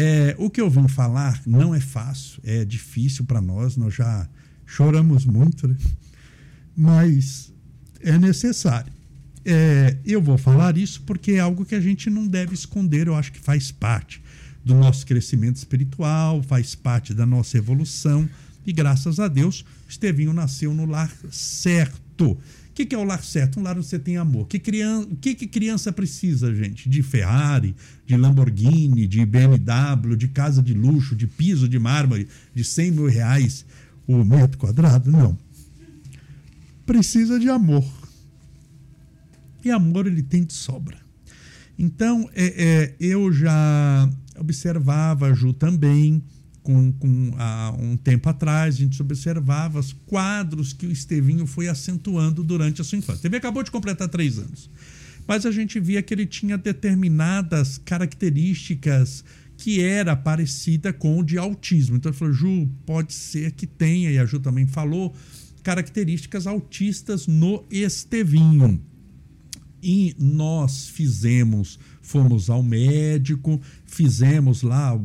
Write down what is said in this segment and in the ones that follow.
É, o que eu vim falar não é fácil, é difícil para nós, nós já choramos muito, né? mas é necessário. É, eu vou falar isso porque é algo que a gente não deve esconder, eu acho que faz parte do nosso crescimento espiritual, faz parte da nossa evolução. E graças a Deus, Estevinho nasceu no lar certo. O que, que é o lar certo? Um lar onde você tem amor. Que que, que criança precisa, gente? De Ferrari, de Lamborghini, de BMW, de casa de luxo, de piso de mármore, de 100 mil reais o metro quadrado? Não. Precisa de amor. E amor ele tem de sobra. Então, é, é, eu já observava, Ju também, com, com há um tempo atrás, a gente observava os quadros que o Estevinho foi acentuando durante a sua infância. Ele acabou de completar três anos. Mas a gente via que ele tinha determinadas características que era parecida com o de autismo. Então ele falou, Ju, pode ser que tenha, e a Ju também falou, características autistas no Estevinho. E nós fizemos, fomos ao médico, fizemos lá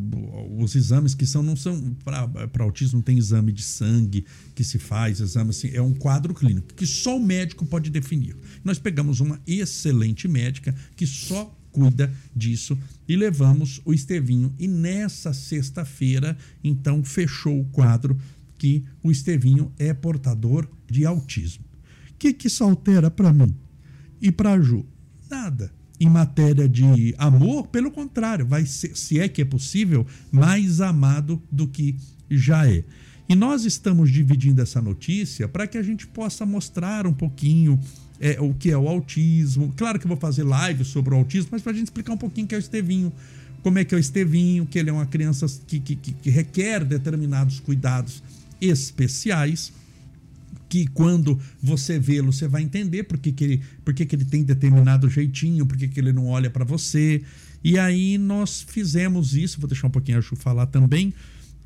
os exames que são, não são, para autismo tem exame de sangue que se faz, exame assim, é um quadro clínico que só o médico pode definir. Nós pegamos uma excelente médica que só cuida disso e levamos o Estevinho. E nessa sexta-feira, então, fechou o quadro que o Estevinho é portador de autismo. O que, que isso altera para mim? E para Ju, nada. Em matéria de amor, pelo contrário, vai ser, se é que é possível, mais amado do que já é. E nós estamos dividindo essa notícia para que a gente possa mostrar um pouquinho é, o que é o autismo. Claro que eu vou fazer live sobre o autismo, mas para a gente explicar um pouquinho o que é o Estevinho, como é que é o Estevinho, que ele é uma criança que, que, que requer determinados cuidados especiais que quando você vê-lo, você vai entender por que, que, ele, por que, que ele tem determinado jeitinho, por que, que ele não olha para você. E aí nós fizemos isso, vou deixar um pouquinho a Ju falar também,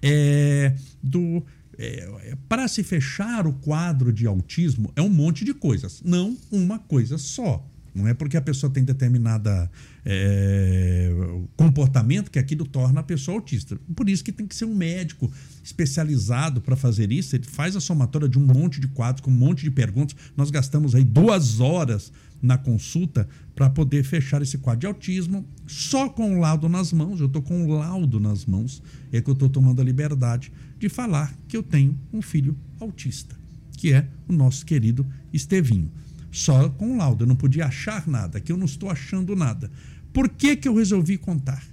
é, do é, para se fechar o quadro de autismo é um monte de coisas, não uma coisa só. Não é porque a pessoa tem determinada é, comportamento que aquilo torna a pessoa autista. Por isso que tem que ser um médico especializado para fazer isso. Ele faz a somatória de um monte de quadros, com um monte de perguntas. Nós gastamos aí duas horas na consulta para poder fechar esse quadro de autismo só com o laudo nas mãos. Eu estou com o laudo nas mãos. É que eu estou tomando a liberdade de falar que eu tenho um filho autista, que é o nosso querido Estevinho só com laudo. Eu não podia achar nada, que eu não estou achando nada. Por que, que eu resolvi contar?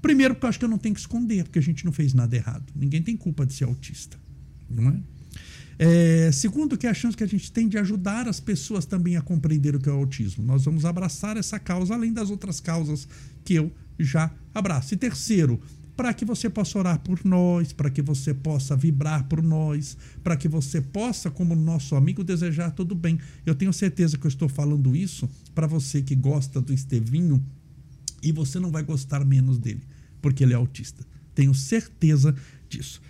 Primeiro, porque eu acho que eu não tenho que esconder, porque a gente não fez nada errado. Ninguém tem culpa de ser autista. Não é? É, segundo, que é a chance que a gente tem de ajudar as pessoas também a compreender o que é o autismo. Nós vamos abraçar essa causa, além das outras causas que eu já abraço. E terceiro, para que você possa orar por nós, para que você possa vibrar por nós, para que você possa, como nosso amigo, desejar tudo bem. Eu tenho certeza que eu estou falando isso para você que gosta do Estevinho e você não vai gostar menos dele, porque ele é autista. Tenho certeza disso.